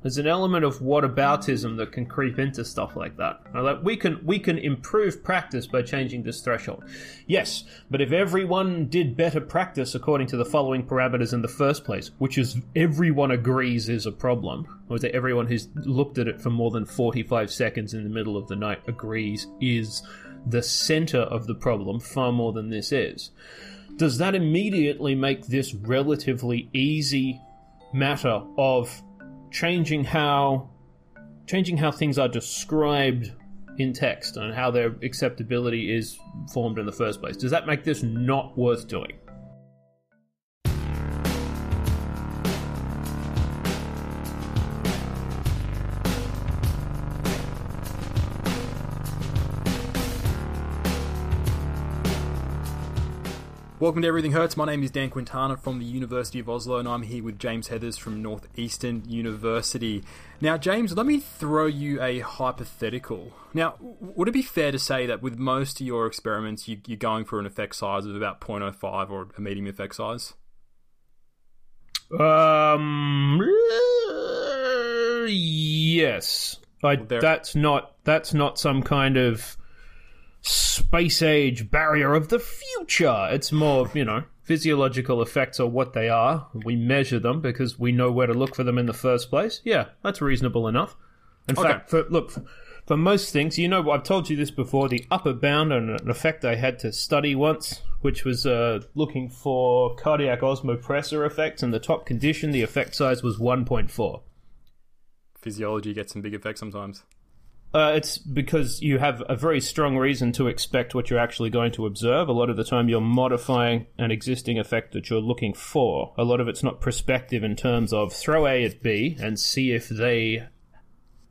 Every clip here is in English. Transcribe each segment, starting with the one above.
There's an element of whataboutism that can creep into stuff like that. Like we can we can improve practice by changing this threshold. Yes, but if everyone did better practice according to the following parameters in the first place, which is everyone agrees is a problem, or that everyone who's looked at it for more than 45 seconds in the middle of the night agrees is the center of the problem far more than this is. Does that immediately make this relatively easy matter of changing how changing how things are described in text and how their acceptability is formed in the first place. Does that make this not worth doing? Welcome to Everything Hurts. My name is Dan Quintana from the University of Oslo, and I'm here with James Heathers from Northeastern University. Now, James, let me throw you a hypothetical. Now, would it be fair to say that with most of your experiments, you, you're going for an effect size of about 0.05 or a medium effect size? Um. Yes. I, there- that's not that's not some kind of space age barrier of the future. It's more, you know, physiological effects are what they are. We measure them because we know where to look for them in the first place. Yeah, that's reasonable enough. In Okay. fact, for, look, for, for most things, you know, I've told you this before. The upper bound on an effect I had to study once, which was uh, looking for cardiac osmopressor effects, and the top condition, the effect size was 1.4. Physiology gets some big effects sometimes. Uh, it's because you have a very strong reason to expect what you're actually going to observe. A lot of the time, you're modifying an existing effect that you're looking for. A lot of it's not prospective in terms of throw A at B and see if they,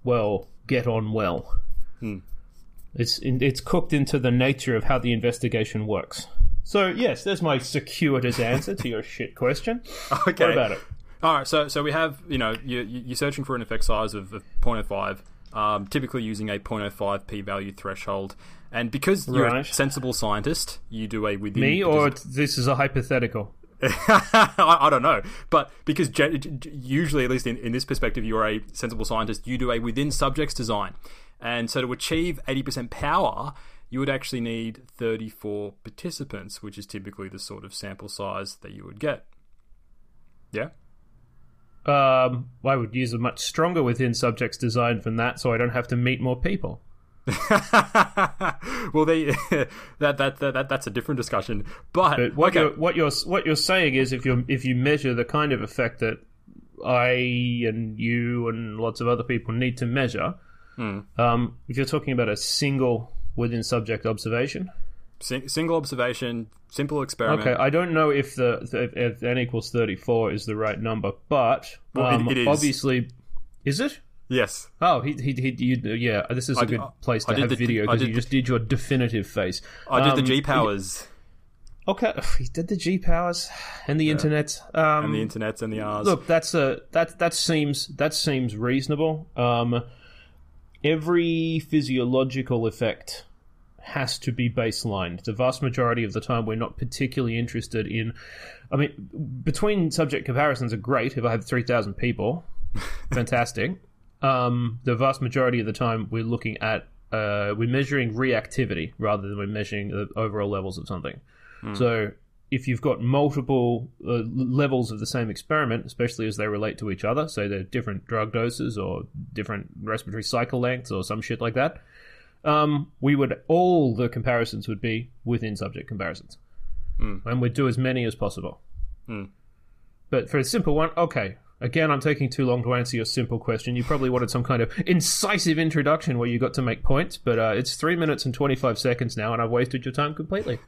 well, get on well. It's it's cooked into the nature of how the investigation works. So yes, there's my circuitous answer to your shit question. Okay. What about it? All right, so so we have you know you, you- you're searching for an effect size of, of 0.05, um, typically using a 0.05 p-value threshold, and because you're a sensible scientist, you do a within Me or this is a hypothetical? I, I don't know, but because usually, at least in, in this perspective, you're a sensible scientist, you do a within subjects design, and so to achieve 80% power. You would actually need 34 participants, which is typically the sort of sample size that you would get. Yeah? Um, I would use a much stronger within subjects design than that, so I don't have to meet more people. well, they that, that that that that's a different discussion. But, But what okay, you're what you're what you're saying is if you if you measure the kind of effect that I and you and lots of other people need to measure, Hmm. um, if you're talking about a single within subject observation, sing, single observation, simple experiment. okay, I don't know if the if, if n equals thirty four is the right number, but Well, it- um, it is. obviously, is it? Yes, Oh, he, he, he, you, yeah. This is a I good did- place to have the- video because you the- just did your definitive face. I did the Um, G powers Okay, he did the G powers and the internet. Um, and the internet and the R's. look, that's a that that seems that seems reasonable. Um, every physiological effect has to be baselined. The vast majority of the time, we're not particularly interested in. I mean, between subject comparisons are great. If I have three thousand people, fantastic. Um, the vast majority of the time, we're looking at uh, we're measuring reactivity rather than we're measuring the overall levels of something. So if you've got multiple uh, levels of the same experiment, especially as they relate to each other, so they're different drug doses or different respiratory cycle lengths or some shit like that, um, we would all the comparisons would be within subject comparisons, and we'd do as many as possible. But for a simple one, okay. Again, I'm taking too long to answer your simple question. You probably wanted some kind of incisive introduction where you got to make points, but uh, it's three minutes and 25 seconds now, and I've wasted your time completely.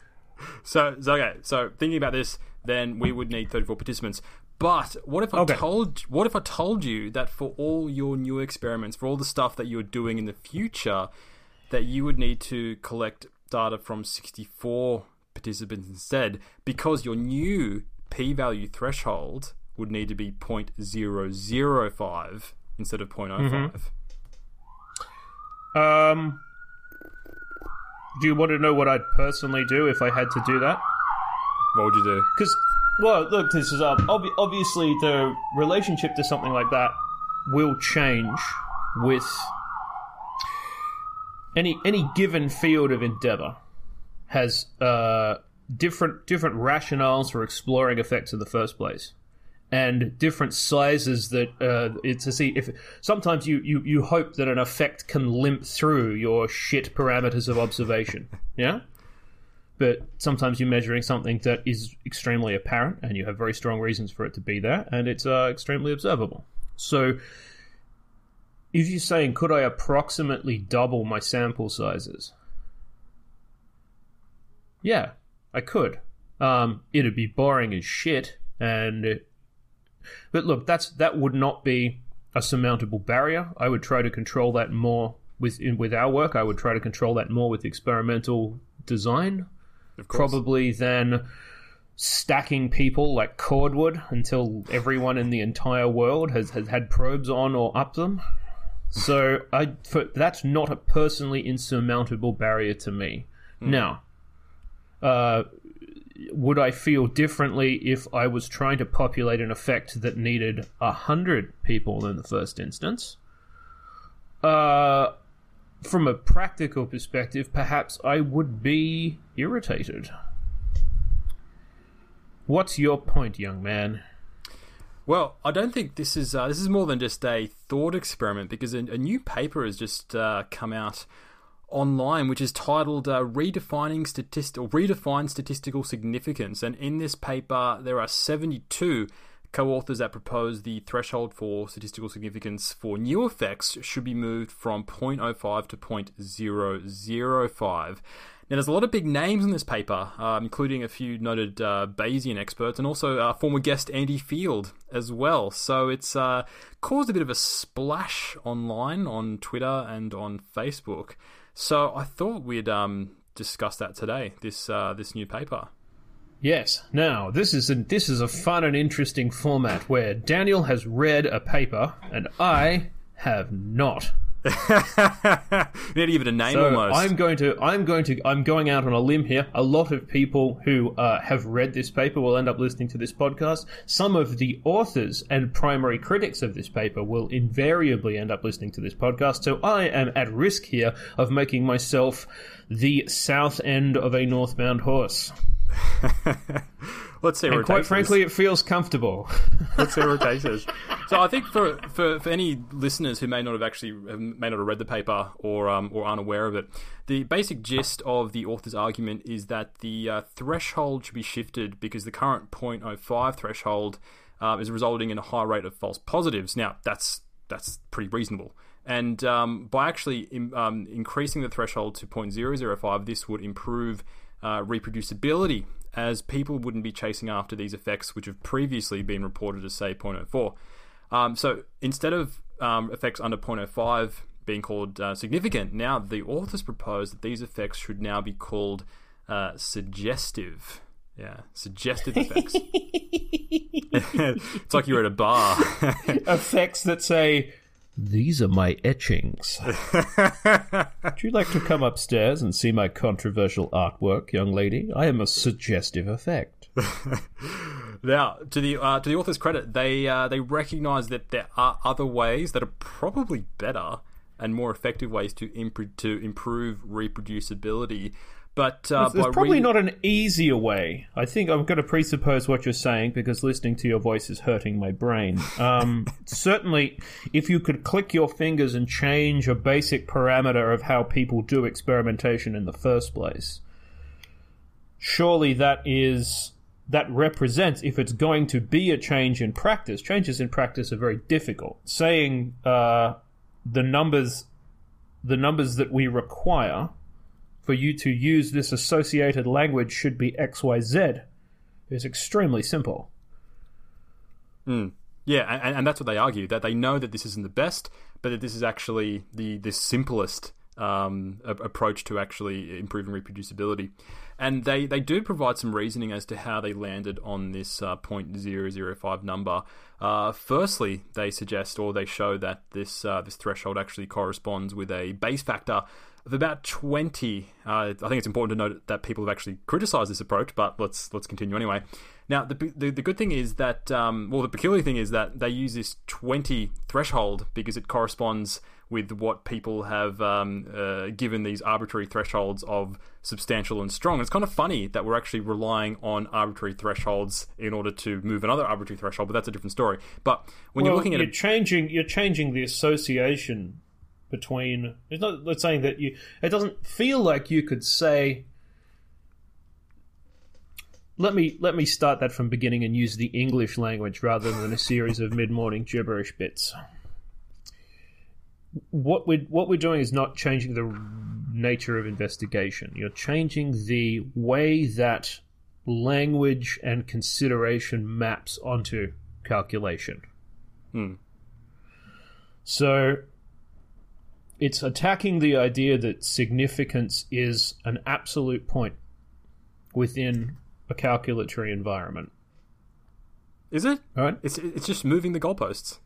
So, so okay. So thinking about this, then we would need 34 participants. But what if I Okay. told what if I told you that for all your new experiments, for all the stuff that you're doing in the future, that you would need to collect data from 64 participants instead, because your new p-value threshold would need to be 0.005 instead of 0.05. Um, do you want to know what I'd personally do if I had to do that? What would you do? Because, well, look, this is um, obvi- obviously the relationship to something like that will change with any any given field of endeavor has uh, different different rationales for exploring effects in the first place and different sizes that uh, it's to see if sometimes you, you, you hope that an effect can limp through your shit parameters of observation yeah? But sometimes you're measuring something that is extremely apparent and you have very strong reasons for it to be there and it's uh, extremely observable. So if you're saying could i approximately double my sample sizes yeah i could um, it'd be boring as shit and but look, that's that would not be a surmountable barrier. I would try to control that more with in, with our work. I would try to control that more with experimental design, probably than stacking people like cordwood until everyone in the entire world has, has had probes on or up them. So I for, that's not a personally insurmountable barrier to me. Mm. Now, uh, would I feel differently if I was trying to populate an effect that needed a hundred people in the first instance? Uh, from a practical perspective, perhaps I would be irritated. What's your point, young man? Well, I don't think this is uh, this is more than just a thought experiment because a, a new paper has just uh, come out online, which is titled uh, "Redefining Statistical Redefine Statistical Significance." And in this paper, there are seventy-two co-authors that propose the threshold for statistical significance for new effects should be moved from 0.05 to 0.005. Now, there's a lot of big names in this paper, uh, including a few noted uh, Bayesian experts and also uh, former guest Andy Field as well. So it's uh, caused a bit of a splash online on Twitter and on Facebook. So I thought we'd um, discuss that today. This uh, this new paper. Yes. Now this is a, this is a fun and interesting format where Daniel has read a paper and I have not. We need to give it a name so almost. I'm going to I'm going to I'm going out on a limb here. A lot of people who uh, have read this paper will end up listening to this podcast. Some of the authors and primary critics of this paper will invariably end up listening to this podcast. So I am at risk here of making myself the south end of a northbound horse. Let's see. And quite frankly, it feels comfortable. Let's see where it takes us. So I think for, for, for any listeners who may not have actually may not have read the paper or um, or aren't aware of it, the basic gist of the author's argument is that the uh, threshold should be shifted because the current 0.05 threshold uh, is resulting in a high rate of false positives. Now that's that's pretty reasonable. And um, by actually in, um, increasing the threshold to 0.005, this would improve uh, reproducibility as people wouldn't be chasing after these effects which have previously been reported as, say, 0.04. Um, so instead of um, effects under 0.05 being called uh, significant, now the authors propose that these effects should now be called uh, suggestive. Yeah, suggestive effects. it's like you're at a bar. effects that say, these are my etchings. Would you like to come upstairs and see my controversial artwork, young lady? I am a suggestive effect. now, to the uh, to the author's credit, they uh, they recognise that there are other ways that are probably better and more effective ways to imp- to improve reproducibility but uh, there's, probably not an easier way. I think I'm going to presuppose what you're saying because listening to your voice is hurting my brain. Um, certainly, if you could click your fingers and change a basic parameter of how people do experimentation in the first place, surely that is that represents if it's going to be a change in practice. Changes in practice are very difficult. Saying uh, the numbers, the numbers that we require for you to use this associated language should be XYZ is extremely simple. Mm. Yeah, and, and, that's what they argue that they know that this isn't the best, but that this is actually the the simplest um, a- approach to actually improving reproducibility. And they, they do provide some reasoning as to how they landed on this uh, 0.005 number. Uh, firstly, they suggest or they show that this uh, this threshold actually corresponds with a Bayes factor of about 20. Uh, I think it's important to note that people have actually criticized this approach, but let's let's continue anyway. Now, the, the, the good thing is that, um, well, the peculiar thing is that they use this 20 threshold because it corresponds with what people have um, uh, given these arbitrary thresholds of substantial and strong. It's kind of funny that we're actually relying on arbitrary thresholds in order to move another arbitrary threshold, but that's a different story. But when well, you're looking at you're changing, you're changing the association between. It's not. Let's saying that you. It doesn't feel like you could say. Let me let me start that from beginning and use the English language rather than a series of mid-morning gibberish bits. What we what we're doing is not changing the nature of investigation. You're changing the way that language and consideration maps onto calculation. Hmm. So it's attacking the idea that significance is an absolute point within a calculatory environment. is it? Right? It's it's just moving the goalposts.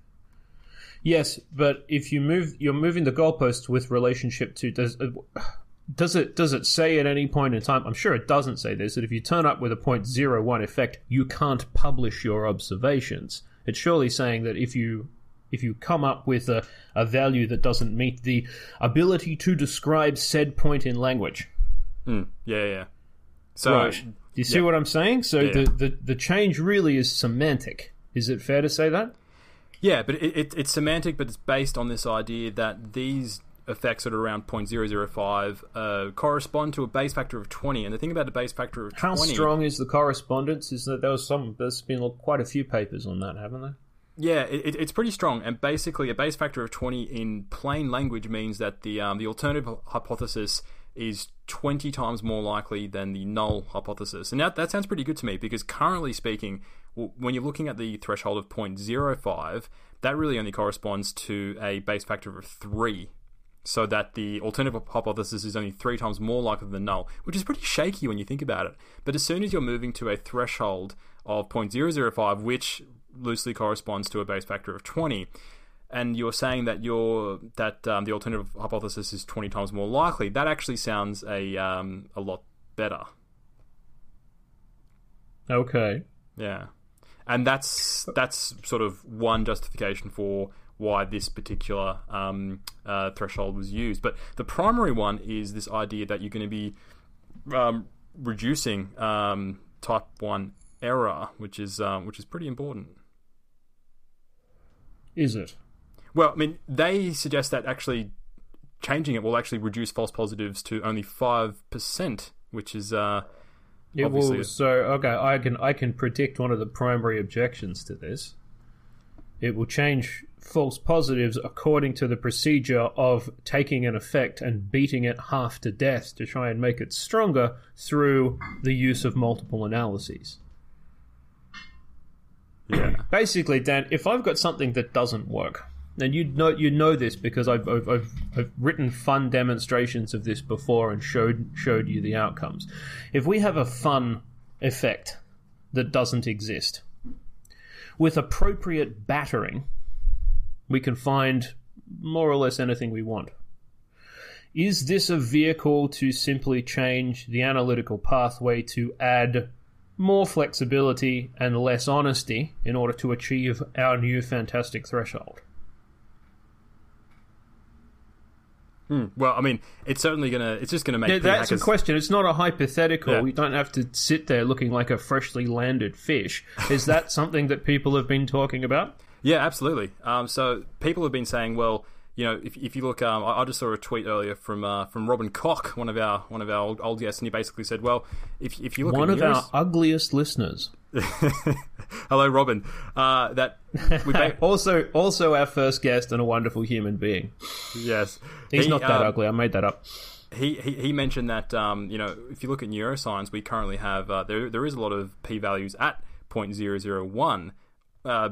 Yes, but if you move, you're moving the goalposts with relationship to does. Uh, does it does it say at any point in time? I'm sure it doesn't say this. That if you turn up with a point zero one effect, you can't publish your observations. It's surely saying that if you if you come up with a, a value that doesn't meet the ability to describe said point in language. Hmm. Yeah, yeah. So right. Do you see yeah. what I'm saying? So Yeah. the, the the change really is semantic. Is it fair to say that? Yeah, but it, it, it's semantic, but it's based on this idea that these effects at around 0.005 uh, correspond to a Bayes factor of 20. And the thing about a Bayes factor of How 20... strong is the correspondence? Is that there was some? There's been quite a few papers on that, haven't there? Yeah, it, it- it's pretty strong. And basically, a Bayes factor of 20 in plain language means that the, um, the alternative hypothesis is 20 times more likely than the null hypothesis. And that, that sounds pretty good to me because currently speaking, when you're looking at the threshold of 0.05, that really only corresponds to a Bayes factor of 3. So that the alternative hypothesis is only three times more likely than null, which is pretty shaky when you think about it. But as soon as you're moving to a threshold of 0.005, which loosely corresponds to a Bayes factor of 20, and you're saying that you're that um, the alternative hypothesis is 20 times more likely, that actually sounds a um, a lot better. Okay. Yeah, and that's that's sort of one justification for why this particular um, uh, threshold was used. But the primary one is this idea that you're going to be um, reducing um, type one error, which is um, which is pretty important. Is it? Well, I mean, they suggest that actually changing it will actually reduce false positives to only five percent, which is uh, Yeah, Obviously. well, so okay, I can I can predict one of the primary objections to this. It will change false positives according to the procedure of taking an effect and beating it half to death to try and make it stronger through the use of multiple analyses. Yeah, Basically, Dan, if I've got something that doesn't work, and you know you know this because I've, I've, I've, I've written fun demonstrations of this before and showed showed you the outcomes. If we have a fun effect that doesn't exist, with appropriate battering, we can find more or less anything we want. Is this a vehicle to simply change the analytical pathway to add more flexibility and less honesty in order to achieve our new fantastic threshold? Hmm. Well, I mean, it's certainly gonna. It's just gonna make Yeah, that's a hackers- question. It's not a hypothetical. Yeah. You don't have to sit there looking like a freshly landed fish. Is that something that people have been talking about? Yeah, absolutely. Um, so people have been saying, well, you know, if, if you look, um, I, I just saw a tweet earlier from uh, from Robin Koch, one of our one of our old, old guests, and he basically said, well, if if you look at. One of our ugliest listeners. hello, Robin, uh, that we ba- Also, also our first guest and a wonderful human being. yes, He's He, not that um, ugly. I made that up. he, he he mentioned that um, you know if you look at neuroscience, we currently have uh, there there is a lot of p values at 0.001. Uh,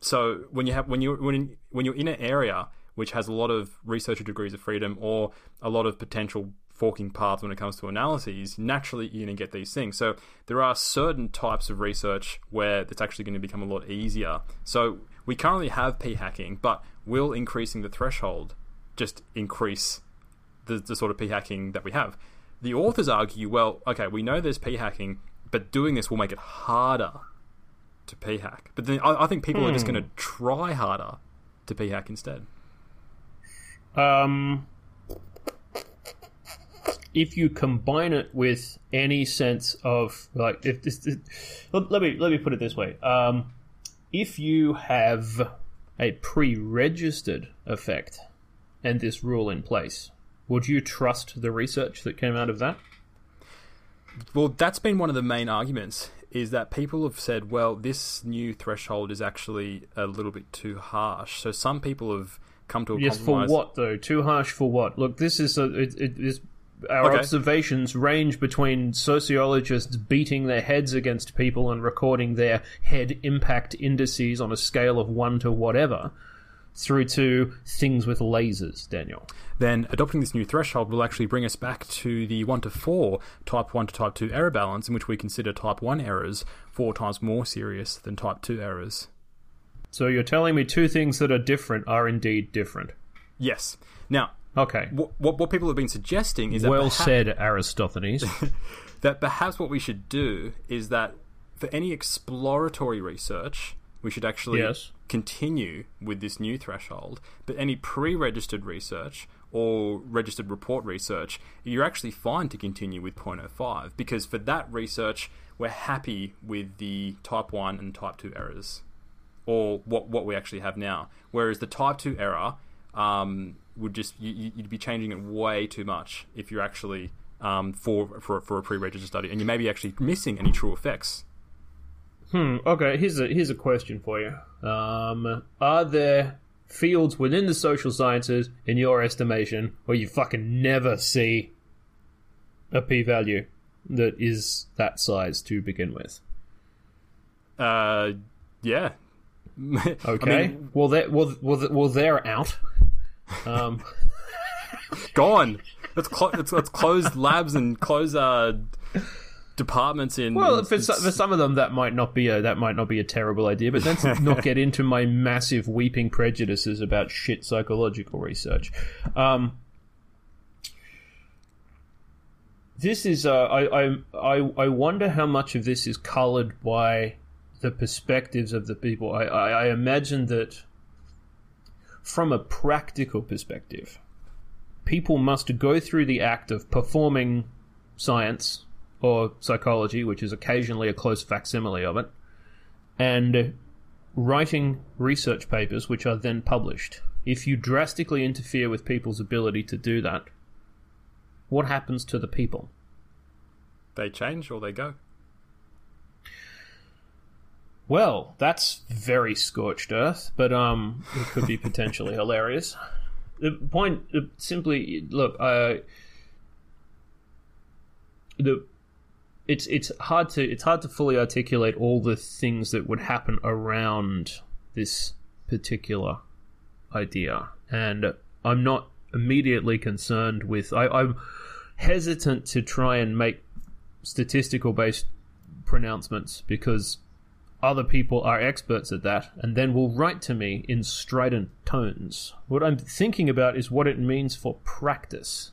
so when you have when you when when you're in an area which has a lot of researcher degrees of freedom or a lot of potential forking paths when it comes to analyses, naturally you're going to get these things. So there are certain types of research where it's actually going to become a lot easier. So we currently have p hacking, but will increasing the threshold just increase the, the sort of p hacking that we have. The authors argue, well, okay, we know there's p hacking, but doing this will make it harder to p hack. But then I, I think people are just hmm. going to try harder to p hack instead. Um, if you combine it with any sense of like, if this, let me let me put it this way: um, if you have a pre-registered effect and this rule in place, would you trust the research that came out of that? Well, that's been one of the main arguments is that people have said, well, this new threshold is actually a little bit too harsh. So some people have come to a Yes, compromise. for what though? Too harsh for what? Look, this is a it, it is our Okay. observations range between sociologists beating their heads against people and recording their head impact indices on a scale of one to whatever, through to things with lasers. Daniel, Then adopting this new threshold will actually bring us back to the 1 to 4 type 1 to type 2 error balance, in which we consider type 1 errors four times more serious than type 2 errors. So you're telling me two things that are different are indeed different. Yes. Now, Okay. what, what, what people have been suggesting is that Well perhaps- said, Aristophanes. that perhaps what we should do is that for any exploratory research, we should actually Yes. continue with this new threshold. But any pre registered research or registered report research, you're actually fine to continue with 0.05 because for that research, we're happy with the type 1 and type 2 errors or what, what we actually have now. Whereas the type 2 error um, would just, you, you'd be changing it way too much if you're actually um, for, for, for a pre registered study and you may be actually missing any true effects. Hmm. Okay. Here's a here's a question for you. Um, are there fields within the social sciences, in your estimation, where you fucking never see a p-value that is that size to begin with? Uh, yeah. Okay. I mean, well, they well, well, well, they're out. Um, gone. Let's, clo- let's, let's close labs and close uh, departments in. well, for, so- for some of them, that might not be a that might not be a terrible idea. But let's not get into my massive weeping prejudices about shit psychological research. Um, this is uh, I, I I I wonder how much of this is coloured by the perspectives of the people. I, I, I imagine that from a practical perspective, people must go through the act of performing science or psychology, which is occasionally a close facsimile of it, and writing research papers which are then published. If you drastically interfere with people's ability to do that, what happens to the people? they change or they go. Well, that's very scorched earth, but um, it could be potentially hilarious. The point, uh, simply, look, uh, the it's it's hard to it's hard to fully articulate all the things that would happen around this particular idea, and I'm not immediately concerned with. I, I'm hesitant to try and make statistical based pronouncements because other people are experts at that and then will write to me in strident tones. What I'm thinking about is what it means for practice.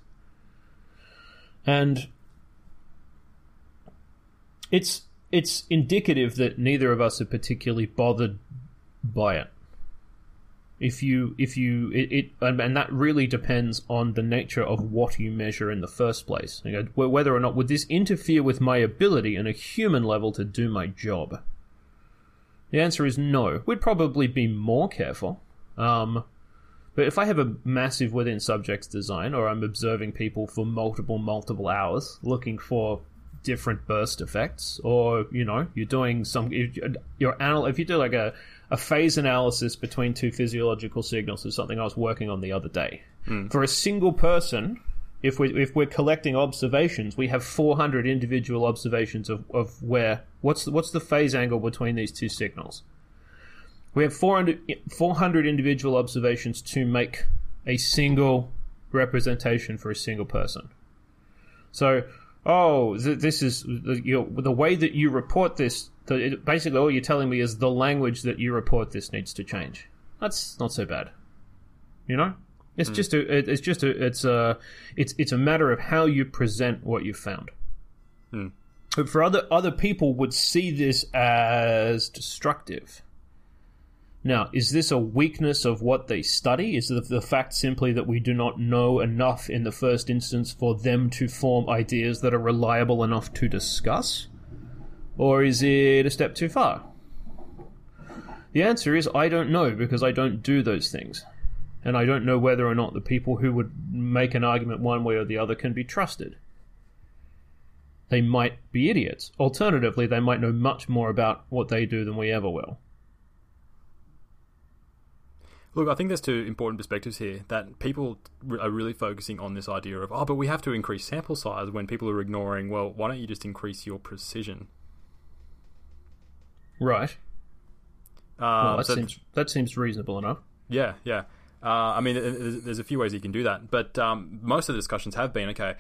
And it's it's indicative that neither of us are particularly bothered by it. If you if you it, it and that really depends on the nature of what you measure in the first place. You know, whether or not would this interfere with my ability on a human level to do my job. The answer is no. We'd probably be more careful. Um, but if I have a massive within subjects design, or I'm observing people for multiple, multiple hours, looking for different burst effects, or you know, you're doing some, if you're anal, if you do like a, a phase analysis between two physiological signals, is something I was working on the other day. For a single person, if we if we're collecting observations, we have 400 individual observations of, of where what's the, what's the phase angle between these two signals. We have 400, 400 individual observations to make a single representation for a single person. So, oh, th- this is the, you know, the way that you report this. The, it, basically, all you're telling me is the language that you report this needs to change. That's not so bad, you know. It's hmm. just a. It's just a. It's a. It's it's a matter of how you present what you found. Hmm. But for other other people would see this as destructive. Now, is this a weakness of what they study? Is the fact simply that we do not know enough in the first instance for them to form ideas that are reliable enough to discuss? Or is it a step too far? The answer is I don't know because I don't do those things. And I don't know whether or not the people who would make an argument one way or the other can be trusted. They might be idiots. Alternatively, they might know much more about what they do than we ever will. Look, I think there's two important perspectives here that people are really focusing on this idea of, oh, but we have to increase sample size when people are ignoring, well, why don't you just increase your precision? Right. Uh, Well, that so- seems that seems reasonable enough. Yeah, yeah. Uh, I mean, th- th- there's a few ways you can do that, but um, most of the discussions have been okay.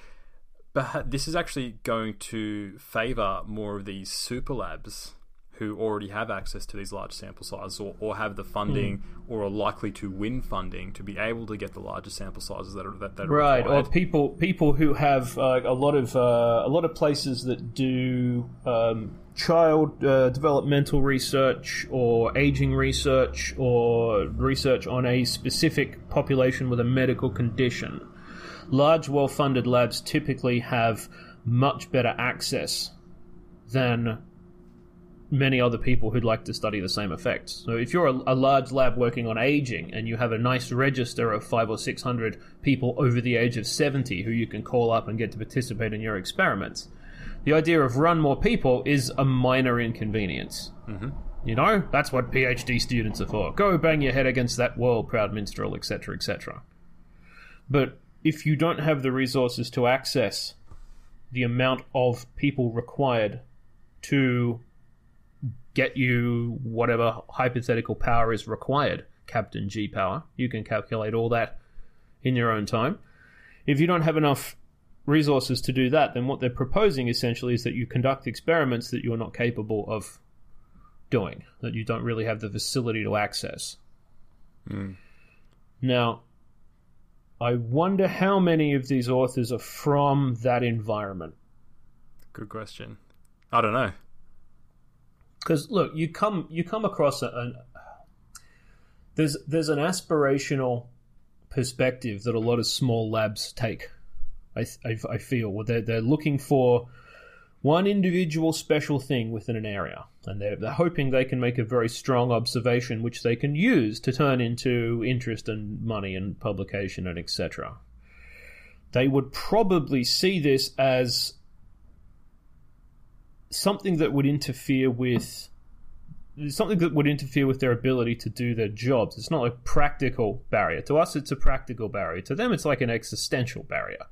But this is actually going to favour more of these super labs who already have access to these large sample sizes, or, or have the funding, or are likely to win funding to be able to get the larger sample sizes that are that, that are Right, or people people who have uh, a lot of uh, a lot of places that do um, child uh, developmental research or aging research or research on a specific population with a medical condition. Large, well-funded labs typically have much better access than many other people who'd like to study the same effects. So if you're a, a large lab working on aging and you have a nice register of five or six hundred people over the age of 70 who you can call up and get to participate in your experiments, the idea of run more people is a minor inconvenience. Mm-hmm. You know, that's what PhD students are for. Go bang your head against that wall, proud minstrel, etc., etc. But if you don't have the resources to access the amount of people required to get you whatever hypothetical power is required, Captain G power. You can calculate all that in your own time. If you don't have enough resources to do that, then what they're proposing essentially is that you conduct experiments that you're not capable of doing, that you don't really have the facility to access. Hmm. Now, I wonder how many of these authors are from that environment. Good question. I don't know. Because look, you come you come across a, an there's there's an aspirational perspective that a lot of small labs take. I I, I feel where they're they're looking for one individual special thing within an area, and they're they're hoping they can make a very strong observation which they can use to turn into interest and money and publication and etc. They would probably see this as something that would interfere with something that would interfere with their ability to do their jobs. It's not a practical barrier. To us, it's a practical barrier. To them, it's like an existential barrier.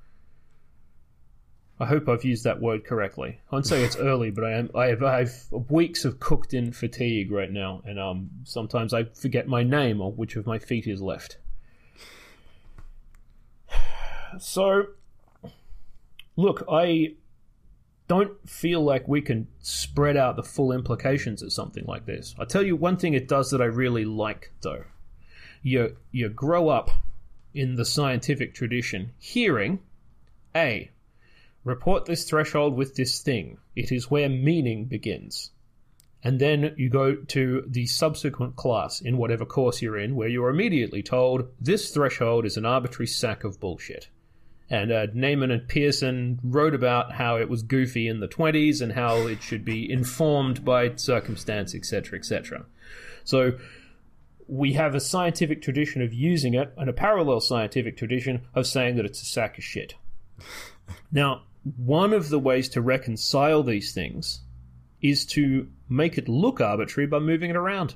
I hope I've used that word correctly. I won't say it's early, but I am. I have, I have weeks of cooked in fatigue right now, and um, sometimes I forget my name or which of my feet is left. So, look, I don't feel like we can spread out the full implications of something like this. I'll tell you one thing it does that I really like, though. You you grow up in the scientific tradition hearing A. Report this threshold with this thing. It is where meaning begins. And then you go to the subsequent class in whatever course you're in, where you're immediately told this threshold is an arbitrary sack of bullshit and uh, and Pearson wrote about how it was goofy in the 20s and how it should be informed by circumstance, etc., etc. So we have a scientific tradition of using it and a parallel scientific tradition of saying that it's a sack of shit. now, one of the ways to reconcile these things is to make it look arbitrary by moving it around.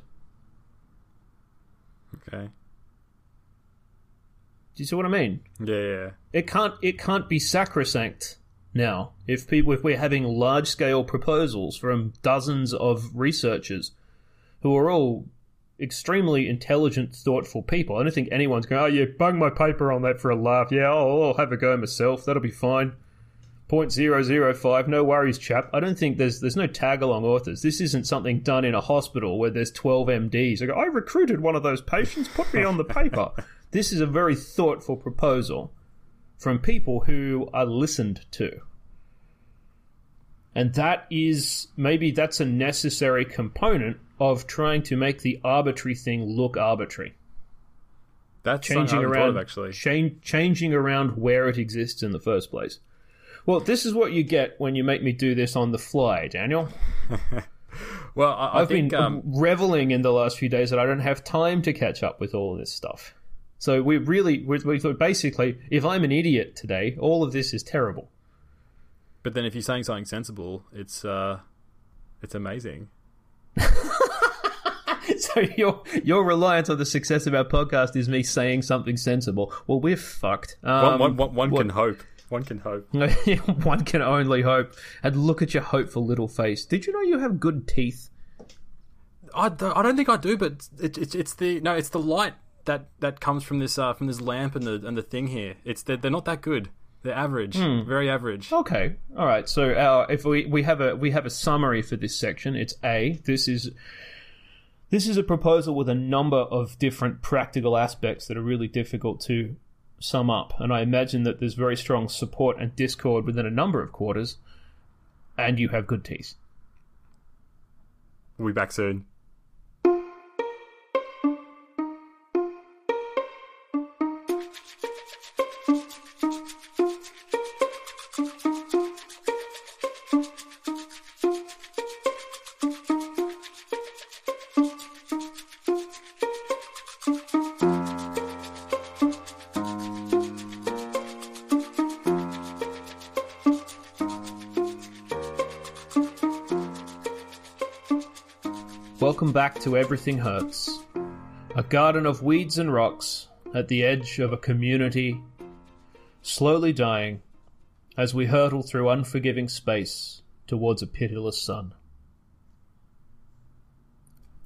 Okay. Do you see what I mean? Yeah, yeah. it can't it can't be sacrosanct now if people if we're having large scale proposals from dozens of researchers who are all extremely intelligent thoughtful people. I don't think anyone's going oh yeah bung my paper on that for a laugh. Yeah I'll, I'll have a go myself. That'll be fine. 0.005 no worries chap. I don't think there's there's no tag along authors. This isn't something done in a hospital where there's 12 mds I, go, I recruited one of those patients. Put me on the paper This is a very thoughtful proposal from people who are listened to. And that is maybe that's a necessary component of trying to make the arbitrary thing look arbitrary. That's Changing something I haven't thought around of, actually. chan- changing around where it exists in the first place. Well, this is what you get when you make me do this on the fly, Daniel. Well, I, think been um, reveling in the last few days that I don't have time to catch up with all this stuff. So we really, we, thought basically, if I'm an idiot today, all of this is terrible. but then if you're saying something sensible, it's uh, it's amazing. So your your reliance on the success of our podcast is me saying something sensible. Well, we're fucked. One, Um, one, one, one what- can hope. One can hope. one can only hope. And look at your hopeful little face. Did you know you have good teeth? I don't, I don't think I do, but it, it's it's the no, it's the light that, that comes from this uh, from this lamp and the and the thing here. It's they're, they're not that good. They're average, Hmm. very average. Okay, all right. So our, if we, we have a we have a summary for this section, it's A. This is this is a proposal with a number of different practical aspects that are really difficult to sum up, and I imagine that there's very strong support and discord within a number of quarters, and you have good teeth. We'll be back soon. Welcome back to Everything Hurts, a garden of weeds and rocks at the edge of a community slowly dying as we hurtle through unforgiving space towards a pitiless sun.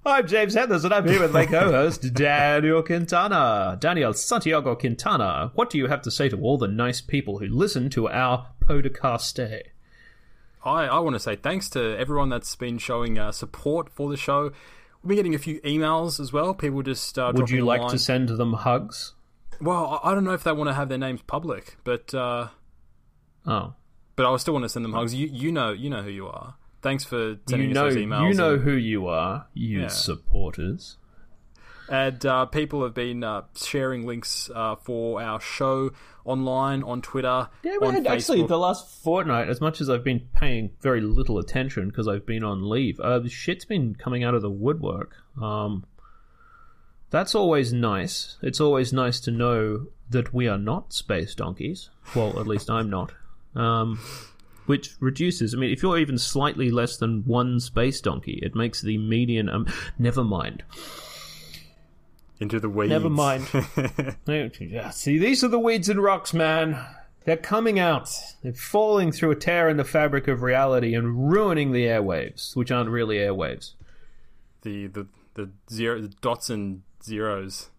I'm James Heathers, and I'm here with my co-host Daniel Quintana. Daniel Santiago Quintana, what do you have to say to all the nice people who listen to our podcast? I, I want to say thanks to everyone that's been showing uh, support for the show. We've been getting a few emails as well. People just uh, Would you like line. to send them hugs? Well, I I don't know if they want to have their names public, but uh, Oh. but I still want to send them hugs. You you know you know who you are. Thanks for sending you know, us those emails. you know and, who you are, you Yeah. supporters. And uh, people have been uh, sharing links uh, for our show online on Twitter. Yeah, we had actually the last fortnight. As much as I've been paying very little attention because I've been on leave, uh, shit's been coming out of the woodwork. Um, that's always nice. It's always nice to know that we are not space donkeys. Well, at least I'm not. Um, which reduces. I mean, if you're even slightly less than one space donkey, it makes the median. Um, never mind. Into the weeds. Never mind. See, these are the weeds and rocks, man. They're coming out. They're falling through a tear in the fabric of reality and ruining the airwaves, which aren't really airwaves. the the the zero the dots and zeros,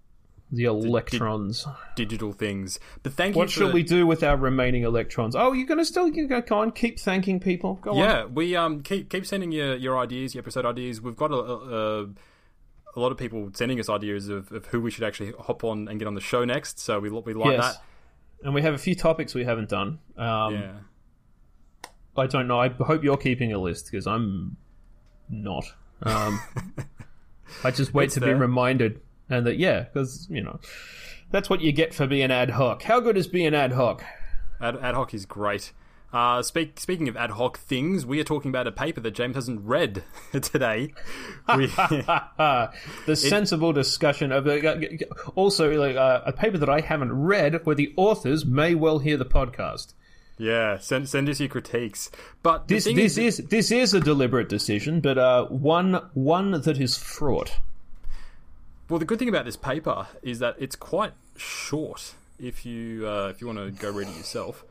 The electrons. digital things. But thank you. What you. shall we do with our remaining electrons? Oh, you're gonna still you go on, keep thanking people. Go on. Yeah, we um keep keep sending your your ideas, your episode ideas. We've got a. a, a lot of people sending us ideas of, of who we should actually hop on and get on the show next, so we we like Yes. And we have a few topics we haven't done. Um. Yeah, I don't know. I hope you're keeping a list because I'm not. Um, I just wait It's to there. be reminded, and that yeah, because you know that's what you get for being ad hoc. How good is being ad hoc? ad, ad hoc is great. Uh, speak, speaking of ad hoc things, we are talking about a paper that James hasn't read today. We, the sensible discussion of uh, also like uh, a paper that I haven't read, where the authors may well hear the podcast. yeah, send send us your critiques. But This this is, is this is a deliberate decision, but uh, one one that is fraught. well, the good thing about this paper is that it's quite short. If you uh, if you want to go read it yourself,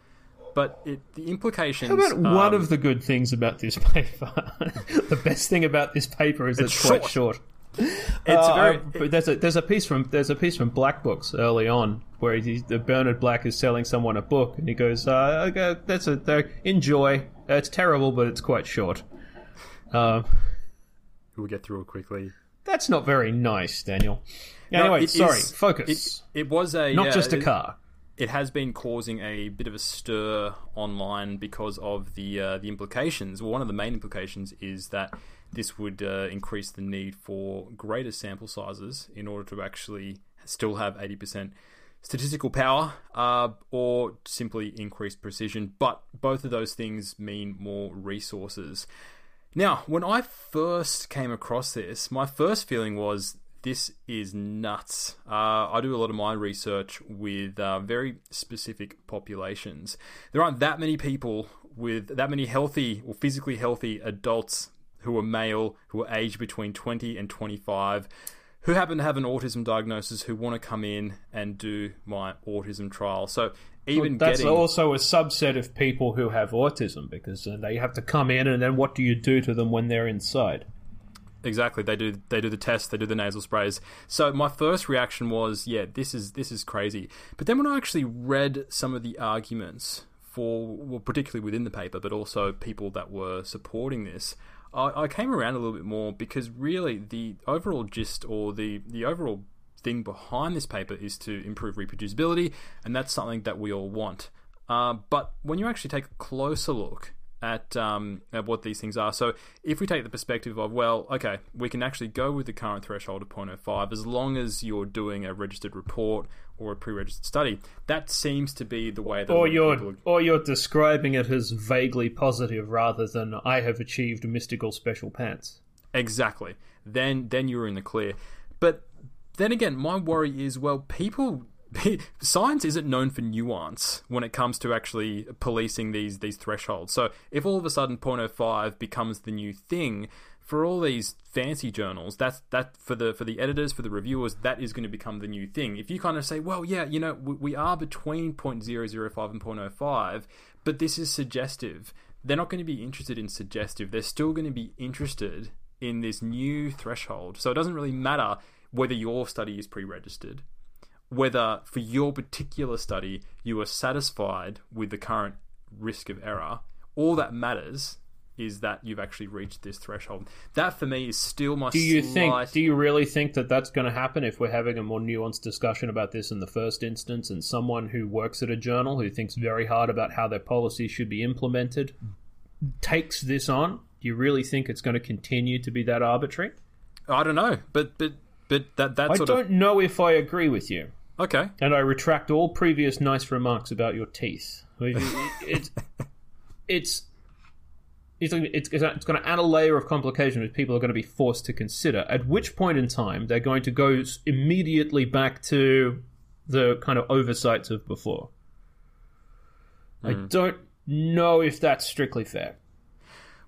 but it the implications. How about one um, of the good things about this paper? the best thing about this paper is it's, It's quite short. short. It's Uh, very. I- but there's a there's a piece from there's a piece from Black Books early on where he, the Bernard Black is selling someone a book and he goes, uh, okay, "That's a they're- enjoy. Uh, It's terrible, but it's quite short." Uh, we'll get through it quickly. That's not very nice, Daniel. Anyway, it sorry. is- focus. It, it was a not yeah, just a it- car. It has been causing a bit of a stir online because of the uh, the implications. Well, one of the main implications is that this would uh, increase the need for greater sample sizes in order to actually still have eighty percent statistical power, uh, or simply increased precision. But both of those things mean more resources. Now, when I first came across this, my first feeling was this is nuts. Uh, I do a lot of my research with uh, very specific populations. There aren't that many people with that many healthy or physically healthy adults who are male, who are aged between 20 and 25, who happen to have an autism diagnosis, who want to come in and do my autism trial. So even That's getting also a subset of people who have autism because uh, they have to come in, and then what do you do to them when they're inside? Exactly. They do they do the test, they do the nasal sprays. So my first reaction was, yeah, this is this is crazy. But then when I actually read some of the arguments for well, particularly within the paper, but also people that were supporting this, I, I came around a little bit more because really the overall gist or the the overall thing behind this paper is to improve reproducibility, and that's something that we all want. Uh, but when you actually take a closer look at, um, at what these things are, so if we take the perspective of, well, okay, we can actually go with the current threshold of 0.05 as long as you're doing a registered report or a pre-registered study. That seems to be the way that Or you're or you're describing it as vaguely positive rather than I have achieved mystical special pants. Exactly. Then then you're in the clear. But then again, my worry is well, people science isn't known for nuance when it comes to actually policing these these thresholds. So if all of a sudden 0.05 becomes the new thing for all these fancy journals, that's that for the for the editors, for the reviewers, that is going to become the new thing. If you kind of say, well, yeah, you know, we, we are between 0.005 and 0.05, but this is suggestive. They're not going to be interested in suggestive. They're still going to be interested in this new threshold. So it doesn't really matter whether your study is pre-registered whether for your particular study you are satisfied with the current risk of error. All that matters is that you've actually reached this threshold. That for me is still my Do you slight... think? Do you really think that that's going to happen if we're having a more nuanced discussion about this in the first instance, and someone who works at a journal who thinks very hard about how their policy should be implemented takes this on? Do you really think it's going to continue to be that arbitrary? I don't know, but but but that that I don't of know if I agree with you, okay. and I retract all previous nice remarks about your teeth. It's it's it's it's, it's going to add a layer of complication which people are going to be forced to consider. At which point in time they're going to go immediately back to the kind of oversights of before. I hmm. don't know if that's strictly fair.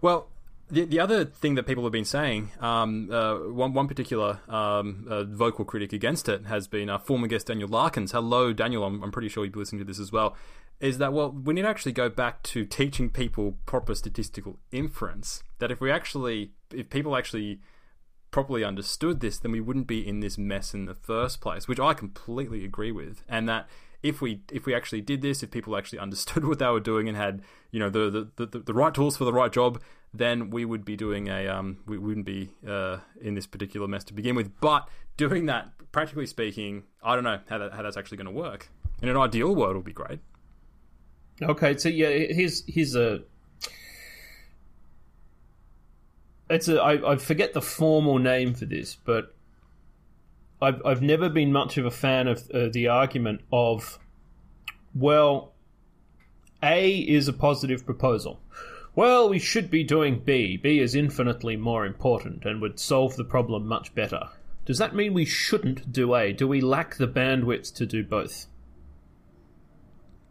Well, the, the other thing that people have been saying, um, uh, one, one particular um, uh, vocal critic against it has been uh, former guest Daniel Lakens. Hello, Daniel. I'm, I'm pretty sure you've listening to this as well. Is that, well, we need to actually go back to teaching people proper statistical inference. That if we actually, if people actually properly understood this, then we wouldn't be in this mess in the first place, which I completely agree with. And that if we if we actually did this, if people actually understood what they were doing and had you know the the, the, the right tools for the right job, then we would be doing a um we wouldn't be uh, in this particular mess to begin with. But doing that, practically speaking, I don't know how that, how that's actually going to work. In an ideal world, it would be great. Okay, so yeah, here's here's a. It's a I, I forget the formal name for this, but I've I've never been much of a fan of uh, the argument of, well, A is a positive proposal. Well, we should be doing B. B is infinitely more important and would solve the problem much better. Does that mean we shouldn't do A? Do we lack the bandwidth to do both?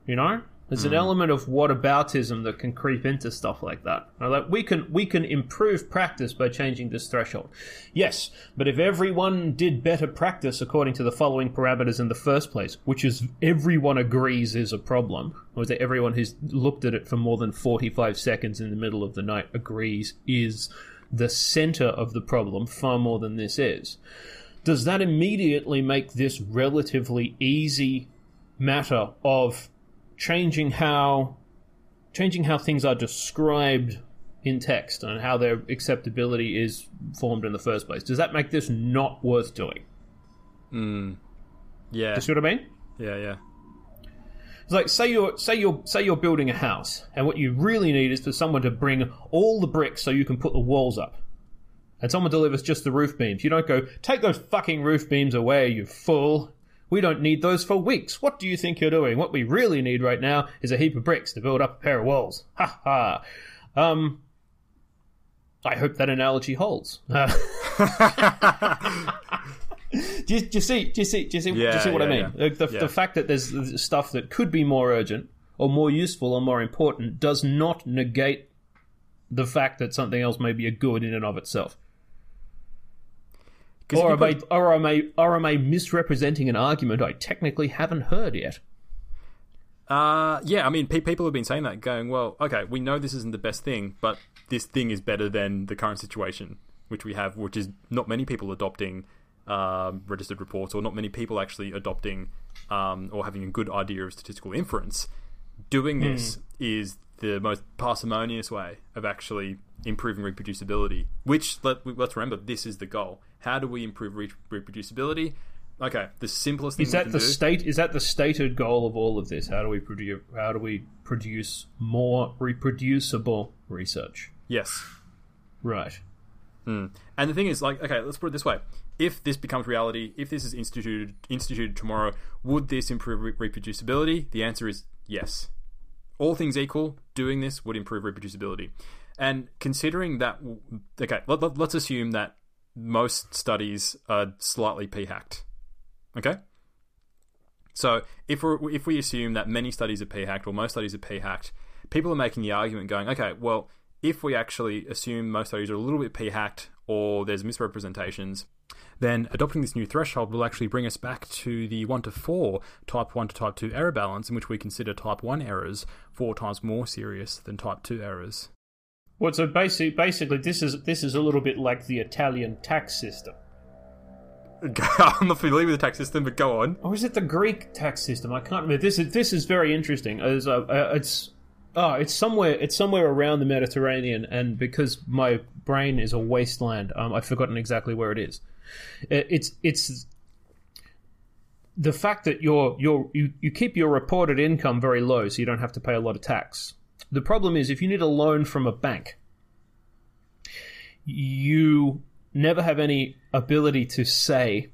You know, there's an hmm. element of whataboutism that can creep into stuff like that. Like we can we can improve practice by changing this threshold. Yes, but if everyone did better practice according to the following parameters in the first place, which is everyone agrees is a problem, or that everyone who's looked at it for more than 45 seconds in the middle of the night agrees is the center of the problem far more than this is. Does that immediately make this relatively easy matter of changing how changing how things are described in text and how their acceptability is formed in the first place, does that make this not worth doing? Hmm. Yeah. Do you see what I mean? Yeah, yeah. It's like say you're say you're say you're building a house, and what you really need is for someone to bring all the bricks so you can put the walls up. And someone delivers just the roof beams. You don't go, take those fucking roof beams away, you fool. We don't need those for weeks. What do you think you're doing? What we really need right now is a heap of bricks to build up a pair of walls. Ha ha. Um, I hope that analogy holds. do, you, do you see? Do you see? Do you see? do you see what I mean? yeah. The, the, Yeah. fact that there's stuff that could be more urgent or more useful or more important does not negate the fact that something else may be a good in and of itself. 'Cause Or if am, you I, or, am I, or am I misrepresenting an argument I technically haven't heard yet? Uh, yeah, I mean, pe- people have been saying that, going, well, okay, we know this isn't the best thing, but this thing is better than the current situation, which we have, which is not many people adopting um, registered reports, or not many people actually adopting um, or having a good idea of statistical inference. Doing this is the most parsimonious way of actually improving reproducibility. Which let, let's remember, this is the goal. How do we improve re- reproducibility? Okay, the simplest thing Is we that can the do. state? Is that the stated goal of all of this? How do we produce? How do we produce more reproducible research? yes. Right. Hmm. And the thing is, like, okay, let's put it this way: if this becomes reality, if this is instituted instituted tomorrow, would this improve re- reproducibility? The answer is yes. All things equal, doing this would improve reproducibility. And considering that, okay, let, let, let's assume that most studies are slightly p-hacked. Okay. So if we if we assume that many studies are p-hacked or most studies are p-hacked, people are making the argument going, okay, well, if we actually assume most studies are a little bit p-hacked or there's misrepresentations, then adopting this new threshold will actually bring us back to the 1 to 4 type 1 to type 2 error balance in which we consider type 1 errors four times more serious than type 2 errors. Well, so basically, basically, this is this is a little bit like the Italian tax system, I'm not familiar with the tax system, but go on. or is it the Greek tax system? I can't remember. This is this is very interesting. As uh, uh, it's oh, it's somewhere it's somewhere around the Mediterranean, and because my brain is a wasteland, um, I've forgotten exactly where it is. It's it's the fact that you're, you're, you you keep your reported income very low, so you don't have to pay a lot of tax. The problem is if you need a loan from a bank, you never have any ability to say,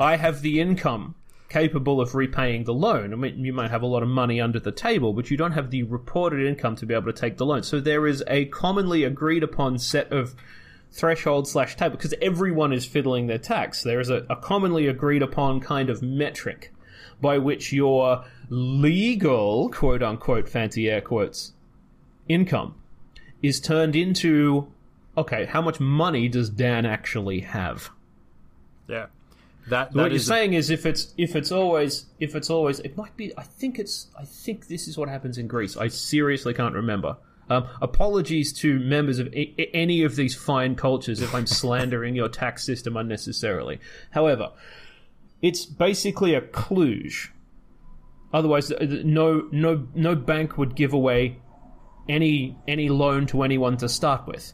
"I have the income capable of repaying the loan." I mean, you might have a lot of money under the table, but you don't have the reported income to be able to take the loan. So there is a commonly agreed upon set of threshold slash table because everyone is fiddling their tax. There is a, a commonly agreed upon kind of metric by which your legal quote unquote fancy air quotes income is turned into okay, how much money does Dan actually have? Yeah. That, what you're saying is if it's if it's always if it's always it might be I think it's I think this is what happens in Greece. I seriously can't remember. Um, apologies to members of a- a- any of these fine cultures if I'm slandering your tax system unnecessarily. However, it's basically a kludge. Otherwise, th- th- no no no bank would give away any any loan to anyone to start with.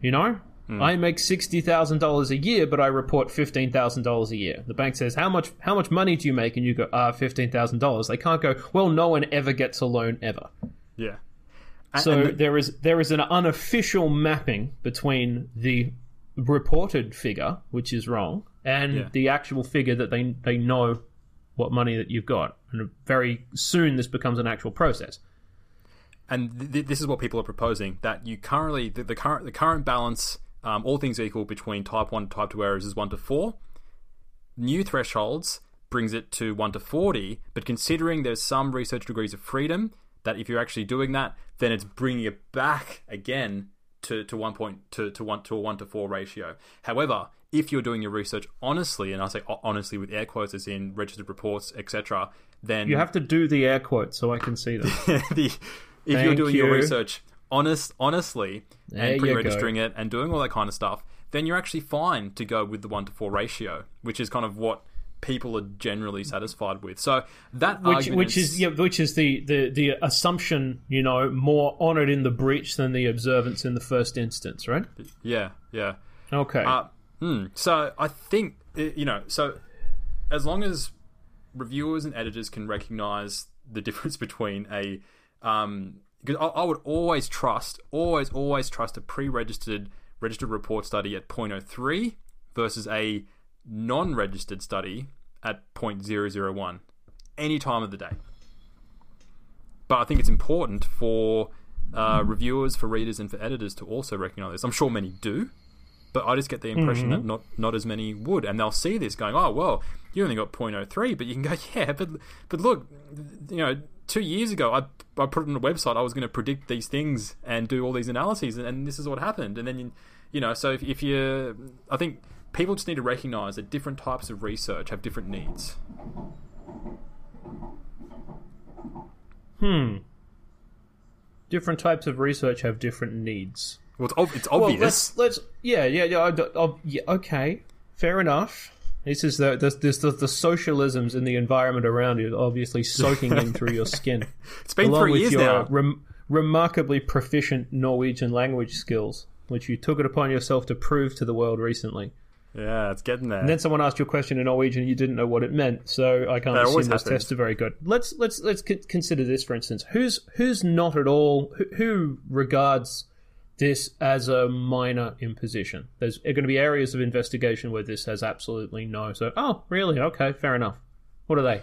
You know, I make sixty thousand dollars a year, but I report fifteen thousand dollars a year. The bank says, "How much? How much money do you make?" And you go, "Ah, fifteen thousand dollars." They can't go, "Well, no one ever gets a loan ever." yeah. And- So and the- there is there is an unofficial mapping between the reported figure, which is wrong, and Yeah. the actual figure that they they know what money that you've got. And very soon, this becomes an actual process. and th- th- this is what people are proposing that you currently the, the current the current balance, um, all things equal, between type one and type two errors is one to four. New thresholds brings it to one to forty, but considering there's some research degrees of freedom, that if you're actually doing that, then it's bringing it back again to, to one point to, to one to a one to four ratio. However, if you're doing your research honestly, and I say honestly with air quotes as in registered reports, etc., then You have to do the air quotes so I can see them. the, if you're Thank doing your research honest honestly There and pre-registering it and doing all that kind of stuff, then you're actually fine to go with the one to four ratio, which is kind of what people are generally satisfied with. So that which which is yeah, which is the, the the assumption you know more honoured in the breach than the observance in the first instance, right? yeah yeah. Okay. Uh, hmm, so I think you know. So as long as reviewers and editors can recognize the difference between a um, because I, I would always trust, always, always trust a pre-registered registered report study at 0.03 versus a non-registered study at 0.001 any time of the day. But I think it's important for uh, reviewers, for readers, and for editors to also recognize this. I'm sure many do, but I just get the impression that not not as many would, and they'll see this going, "Oh, well, you only got 0.03," but you can go, "Yeah, but but look, you know, two years ago, I I put it on a website. I was going to predict these things and do all these analyses, and, and this is what happened." And then you, you know, so if, if you, I think people just need to recognize that different types of research have different needs. Hmm. Different types of research have different needs. Well, it's, ob- it's Well, obvious. let's let's yeah yeah yeah, I I- yeah okay fair enough. This is the this, this the, the socialisms in the environment around you obviously soaking in through your skin. it's been along three with years your now. rem- remarkably proficient Norwegian language skills, which you took it upon yourself to prove to the world recently. Yeah, it's getting there. And then someone asked you a question in Norwegian and you didn't know what it meant, so I can't That assume those tests are very good. Let's let's let's c- consider this for instance. Who's who's not at all who, who regards this as a minor imposition? There's going to be areas of investigation where this has absolutely no. So, oh, really? Okay, fair enough. What are they?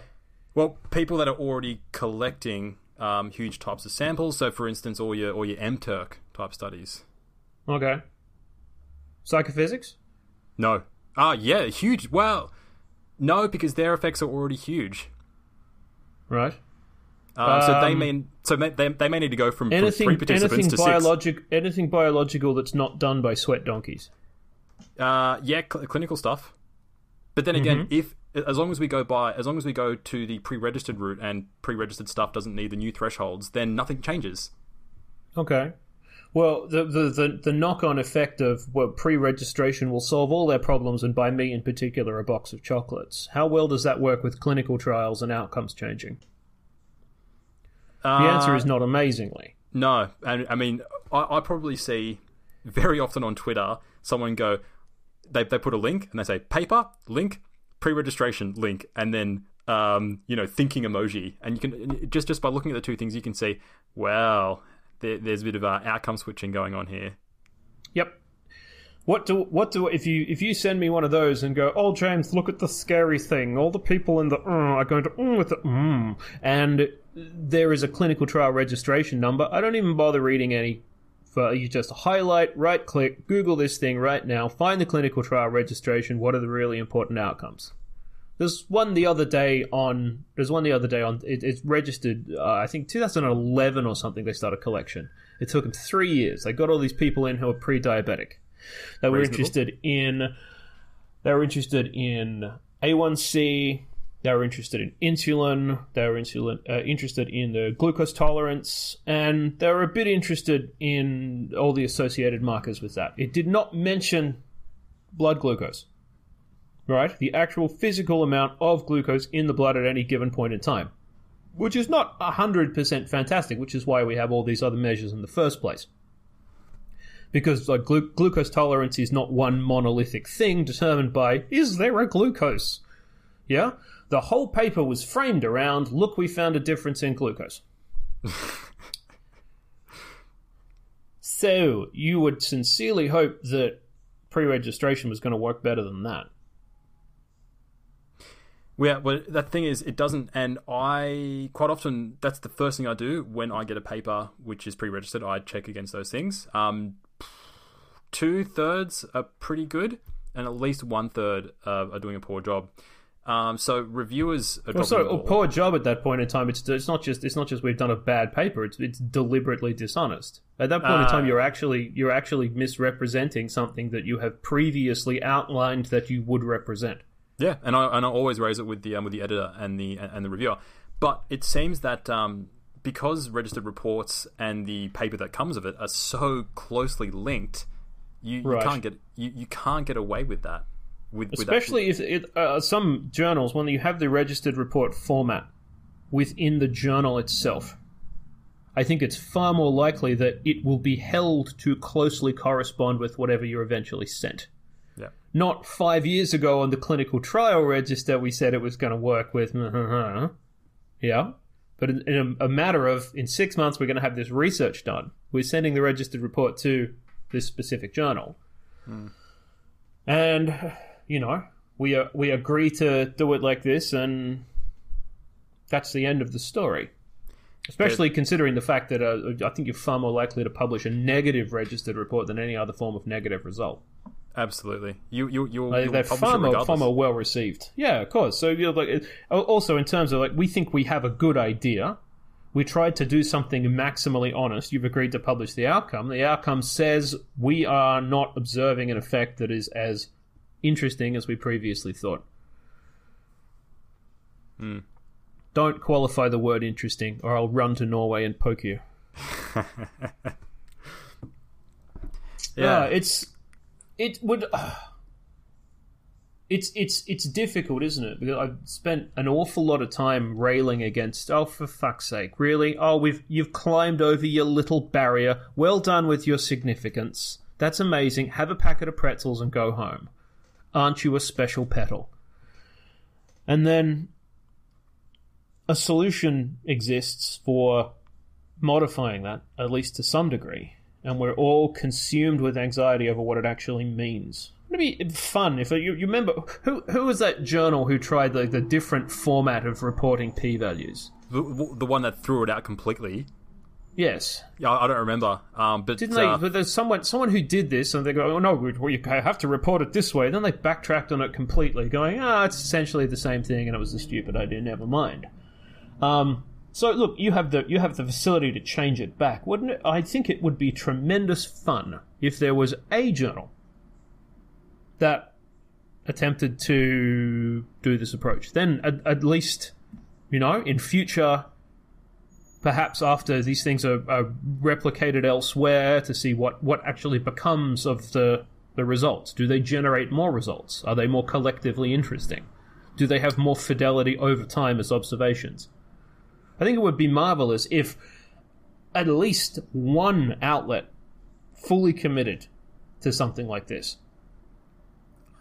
Well, people that are already collecting um, huge types of samples. So, for instance, all your all your MTurk type studies. Okay. Psychophysics? No. Ah, yeah, huge. Well, no, because their effects are already huge. Right. Um, so they Um, mean so they, they, they may need to go from, from Anything three participants anything to six. biologic anything biological that's not done by sweat donkeys. Uh, yeah, cl- clinical stuff. But then again, Mm-hmm. if as long as we go by as long as we go to the pre-registered route and pre-registered stuff doesn't need the new thresholds, then nothing changes. Okay. Well, the the, the, the knock on effect of well, pre registration will solve all their problems and buy me in particular a box of chocolates. How well does that work with clinical trials and outcomes changing? The answer is not amazingly. No, and I mean, I, I probably see very often on Twitter someone go, they they put a link and they say paper link, pre-registration link, and then um, you know thinking emoji, and you can just just by looking at the two things, you can see, well, there, there's a bit of uh, outcome switching going on here. Yep. What do what do if you if you send me one of those and go, oh James, look at the scary thing. All the people in the uh, are going to mm with the mm, and there is a clinical trial registration number. I don't even bother reading any. You just highlight, right click, Google this thing right now, find the clinical trial registration. What are the really important outcomes? There's one the other day on. There's one the other day on. It, it's registered. Uh, I think 2011 or something. They started collection. It took them three years. They got all these people in who are pre-diabetic. They were Reasonable. interested in. They were interested in A1C. They were interested in insulin. They were insulin, uh, interested in the glucose tolerance, and they were a bit interested in all the associated markers with that. It did not mention blood glucose right? The actual physical amount of glucose in the blood at any given point in time, which is not 100% fantastic, which is why we have all these other measures in the first place. Because like glu- glucose tolerance is not one monolithic thing determined by is there a glucose? Yeah? The whole paper was framed around look we found a difference in glucose. so, you would sincerely hope that pre-registration was going to work better than that. Yeah, well, that thing is, it doesn't, and I quite often that's the first thing I do when I get a paper which is pre-registered. I check against those things. Um, two thirds are pretty good, and at least one third uh, are doing a poor job. Um, so reviewers are Well, so a poor job at that point in time. It's it's not just it's not just we've done a bad paper. It's it's deliberately dishonest. At that point in time, Ah. you're actually you're actually misrepresenting something that you have previously outlined that you would represent. Yeah, and I and I always raise it with the um, with the editor and the and the reviewer. But it seems that um, because registered reports and the paper that comes of it are so closely linked, you, you can't get you, you can't get away with that with, with Especially if it, uh, some journals, when you have the registered report format within the journal itself, I think it's far more likely that it will be held to closely correspond with whatever you're eventually sent. Yeah. Not five years ago on the clinical trial register, we said it was going to work with. yeah. But in, in a, a matter of, in six months, we're going to have this research done. We're sending the registered report to this specific journal. And, you know, we, uh, we agree to do it like this, and that's the end of the story. Especially considering the fact that uh, I think you're far more likely to publish a negative registered report than any other form of negative result. Absolutely. You you you Like, they're far more, far more well received. Yeah, of course. So you know, like also in terms of like we think we have a good idea. We tried to do something maximally honest. You've agreed to publish the outcome. The outcome says we are not observing an effect that is as interesting as we previously thought. Don't qualify the word interesting, or I'll run to Norway and poke you. Yeah. Uh, it's it would. it's it's it's difficult, isn't it? Because I've spent an awful lot of time railing against. Oh, for fuck's sake! Really? Oh, we've you've climbed over your little barrier. Well done with your significance. That's amazing. Have a packet of pretzels and go home. Aren't you a special petal? And then a solution exists for modifying that, at least to some degree, and we're all consumed with anxiety over what it actually means. It'd be fun if you, you remember who who was that journal who tried the, the different format of reporting p values. the, the one that threw it out completely. Yes, Yeah, I don't remember. Um, but didn't uh, they? But there's someone someone who did this, and they go, "Oh no, we, we have to report it this way." Then they backtracked on it completely, going, "Ah, it's essentially the same thing, and it was a stupid idea. Never mind." Um, so look, you have the you have the facility to change it back, wouldn't it? I think it would be tremendous fun if there was a journal that attempted to do this approach. Then at, at least, you know, in future, perhaps after these things are, are replicated elsewhere to see what, what actually becomes of the the results. Do they generate more results? Are they more collectively interesting? Do they have more fidelity over time as observations? I think it would be marvelous if at least one outlet fully committed to something like this.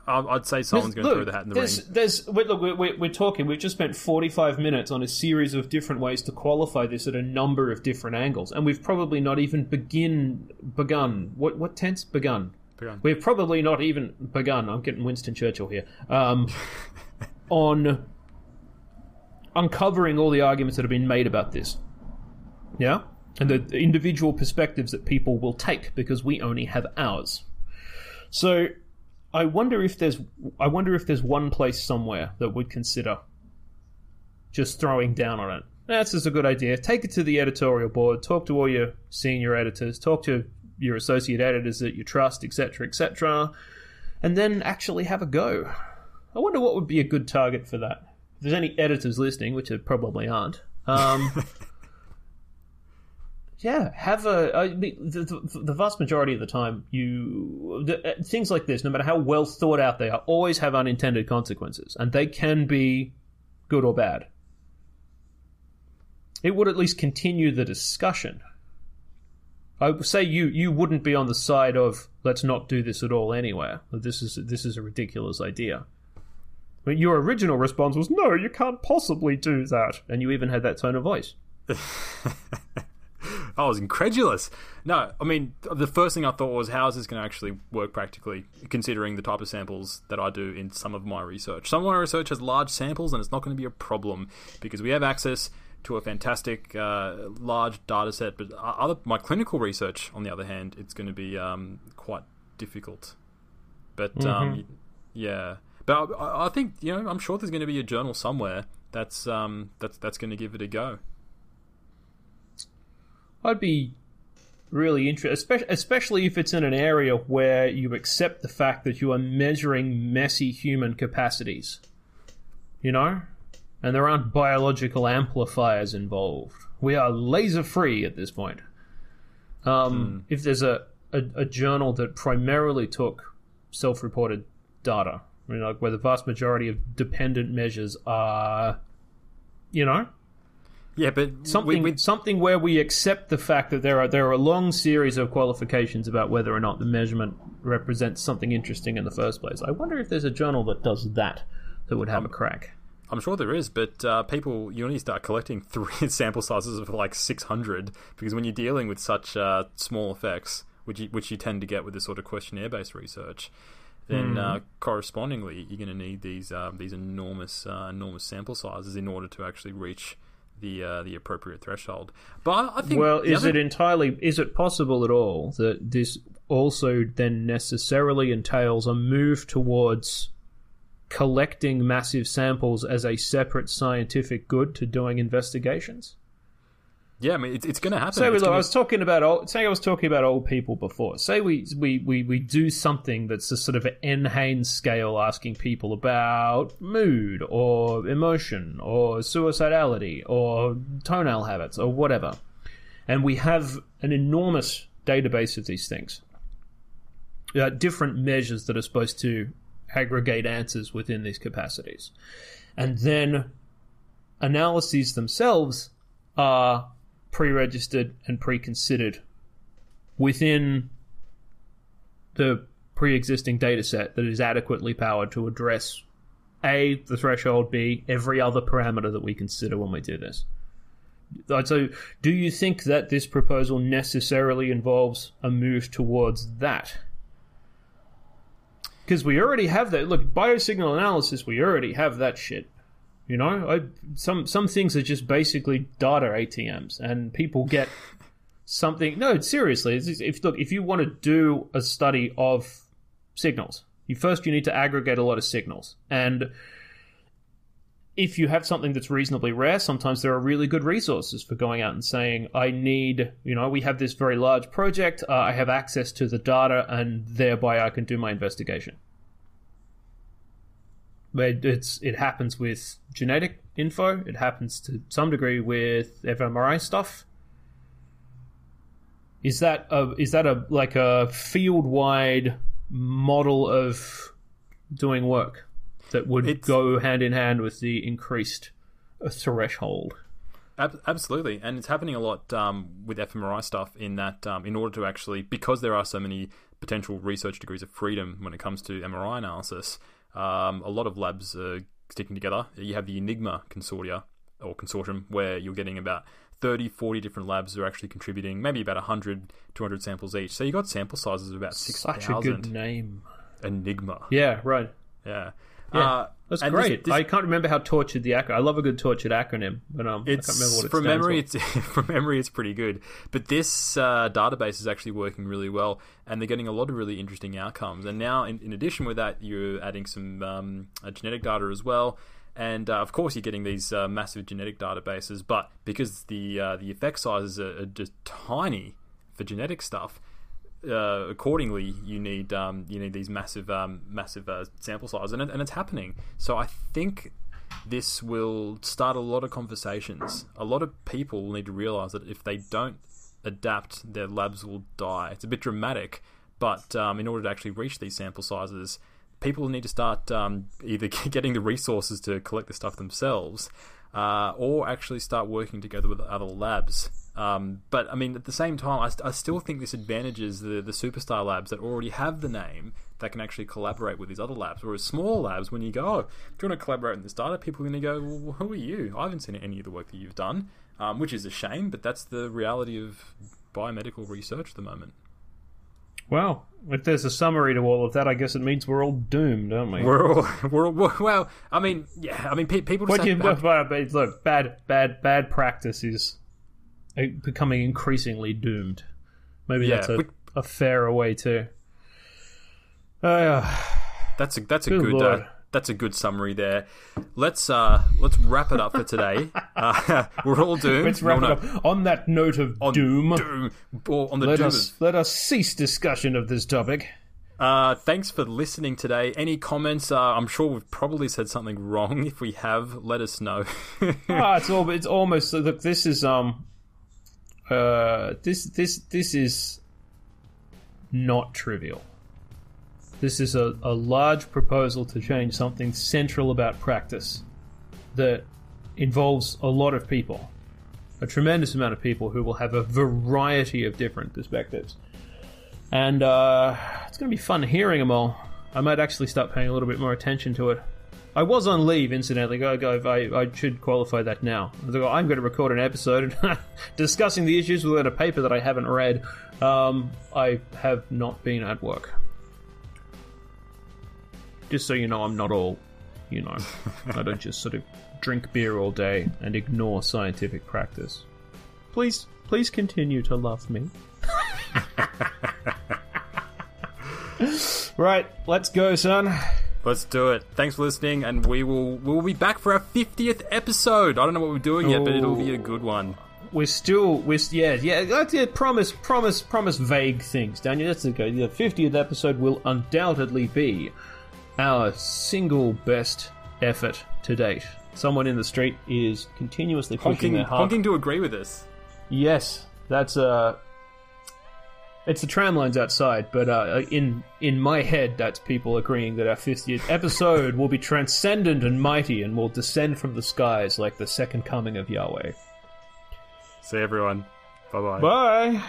I- I'd say someone's going to throw the hat in the there's, ring. There's, look, we're, we're, we're talking. We've just spent 45 minutes on a series of different ways to qualify this at a number of different angles, and we've probably not even begin begun. What what tense begun? Begun. We've probably not even begun. I'm getting Winston Churchill here. Um, on uncovering all the arguments that have been made about this. Yeah, and the, the individual perspectives that people will take because we only have ours. So I wonder if there's I wonder if there's one place somewhere that would consider just throwing down on it. That's just a good idea. Take it to the editorial board. Talk to all your senior editors. Talk to your associate editors that you trust, etc., etc., and then actually have a go. I wonder what would be a good target for that. If there's any editors listening, which there probably aren't. Um, yeah, have a. I mean, the, the, the vast majority of the time, you the, uh, things like this, no matter how well thought out they are, always have unintended consequences, and they can be good or bad. It would at least continue the discussion. I would say you you wouldn't be on the side of let's not do this at all anywhere. This is this is a ridiculous idea. But your original response was no, you can't possibly do that, and you even had that tone of voice. I was incredulous. No, I mean, the first thing I thought was, how is this going to actually work practically, considering the type of samples that I do in some of my research? Some of my research has large samples, and it's not going to be a problem because we have access to a fantastic uh, large data set. But other, my clinical research, on the other hand, it's going to be um, quite difficult. But um, yeah, but I, I think you know, I'm sure there's going to be a journal somewhere that's um, that's that's going to give it a go. I'd be really interested, especially, especially if it's in an area where you accept the fact that you are measuring messy human capacities. You know? And there aren't biological amplifiers involved. We are laser free at this point. Um, If there's a, a, a journal that primarily took self reported data, I mean, like where the vast majority of dependent measures are, you know, Yeah, but something we, we, something where we accept the fact that there are there are a long series of qualifications about whether or not the measurement represents something interesting in the first place. I wonder if there's a journal that does that that would have a crack. I'm sure there is, but uh, people, you only start collecting three sample sizes of like 600 because when you're dealing with such uh, small effects, which you, which you tend to get with this sort of questionnaire-based research, then uh, correspondingly you're going to need these um, these enormous uh, enormous sample sizes in order to actually reach the uh, the appropriate threshold. But I think Well, is other- it entirely is it possible at all that this also then necessarily entails a move towards collecting massive samples as a separate scientific good to doing investigations? Yeah, I mean it's, it's going to happen. Say It's I gonna- was talking about old, say I was talking about old people before. Say we we, we, we do something that's a sort of an NHANES scale, asking people about mood or emotion or suicidality or toenail habits or whatever, and we have an enormous database of these things. Uh, different measures that are supposed to aggregate answers within these capacities, and then analyses themselves are pre-registered and pre-considered within the pre-existing data set that is adequately powered to address a the threshold b every other parameter that we consider when we do this. Uh, so do you think that this proposal necessarily involves a move towards that? Because we already have that. Look biosignal analysis we already have that shit you know, I, some some things are just basically data ATMs, and people get something. No, seriously, if look, if you want to do a study of signals, you first you need to aggregate a lot of signals, and if you have something that's reasonably rare, sometimes there are really good resources for going out and saying, I need, you know, we have this very large project, uh, I have access to the data, and thereby I can do my investigation. But it's it happens with genetic info. It happens to some degree with fMRI stuff. Is that a is that a like a field wide model of doing work that would It's- go hand in hand with the increased threshold? Ab- absolutely, and it's happening a lot um, with fMRI stuff. In that, um, in order to actually, because there are so many potential research degrees of freedom when it comes to MRI analysis, um, a lot of labs are sticking together. You have the Enigma consortia or consortium, where you're getting about 30, 40 different labs are actually contributing, maybe about 100, 200 samples each. So you got sample sizes of about 6,000. Such a good name. Enigma, Yeah, right. yeah. Yeah, Uh, That's and great. this- I can't remember how tortured the acronym. I love a good tortured acronym, but um, It's I can't remember what it from memory. for. It's from memory. It's pretty good, but this uh, database is actually working really well, and they're getting a lot of really interesting outcomes. And now, in, in addition with that, you're adding some um, uh, genetic data as well, and uh, of course, you're getting these uh, massive genetic databases. But because the uh, the effect sizes are, are just tiny for genetic stuff, uh, accordingly, you need um, you need these massive um, massive uh, sample sizes, and, it, and it's happening. So I think this will start a lot of conversations. A lot of people need to realize that if they don't adapt, their labs will die. It's a bit dramatic, but um, in order to actually reach these sample sizes, people need to start um, either getting the resources to collect the stuff themselves, uh, or actually start working together with other labs. Um, but I mean, at the same time, I, st- I still think this advantages the the superstar labs that already have the name that can actually collaborate with these other labs. Whereas small labs, when you go, oh, do you want to collaborate in this data? People are going to go, well, who are you? I haven't seen any of the work that you've done, um, which is a shame, but that's the reality of biomedical research at the moment. Well, if there's a summary to all of that, I guess it means we're all doomed, don't we? We're all, we're all, well, I mean, yeah, I mean, pe- people just What you, have, but, but look, bad, bad, bad practice is becoming increasingly doomed. Maybe Yeah, that's a, a fairer way to. Uh, That's a that's a Good good, uh, that's a good summary there. Let's uh let's wrap it up for today. Uh, we're all doomed. let's wrap No, it no, up on that note of on doom. Doom. Or on the Let doom. us let us cease discussion of this topic. Uh, thanks for listening today. Any comments? Uh, I'm sure we've probably said something wrong. If we have, let us know. ah, it's all. It's almost. Look, this is um. Uh, this this this is not trivial. This is a, a large proposal to change something central about practice that involves a lot of people, a tremendous amount of people who will have a variety of different perspectives. And uh, it's going to be fun hearing them all. I might actually start paying a little bit more attention to it. I was on leave, incidentally. Go, go. I, I should qualify that now. I'm going to record an episode discussing the issues within a paper that I haven't read. Um, I have not been at work. Just so you know, I'm not all, you know, I don't just sort of drink beer all day and ignore scientific practice. Please, please continue to love me. right, let's go, son. Let's do it. Thanks for listening, and we will we'll be back for our fiftieth episode. I don't know what we're doing yet, but it'll be a good one. We're still, we're yeah, yeah. That's it. Promise, promise, promise. Vague things, Daniel. That's okay. The fiftieth episode will undoubtedly be our single best effort to date. Someone in the street is continuously pushing Honking, their heart. honking to agree with this. Yes, that's uh it's the tram lines outside, but uh, in in my head, that's people agreeing that our 50th episode will be transcendent and mighty and will descend from the skies like the second coming of Yahweh. See everyone. Bye-bye. Bye.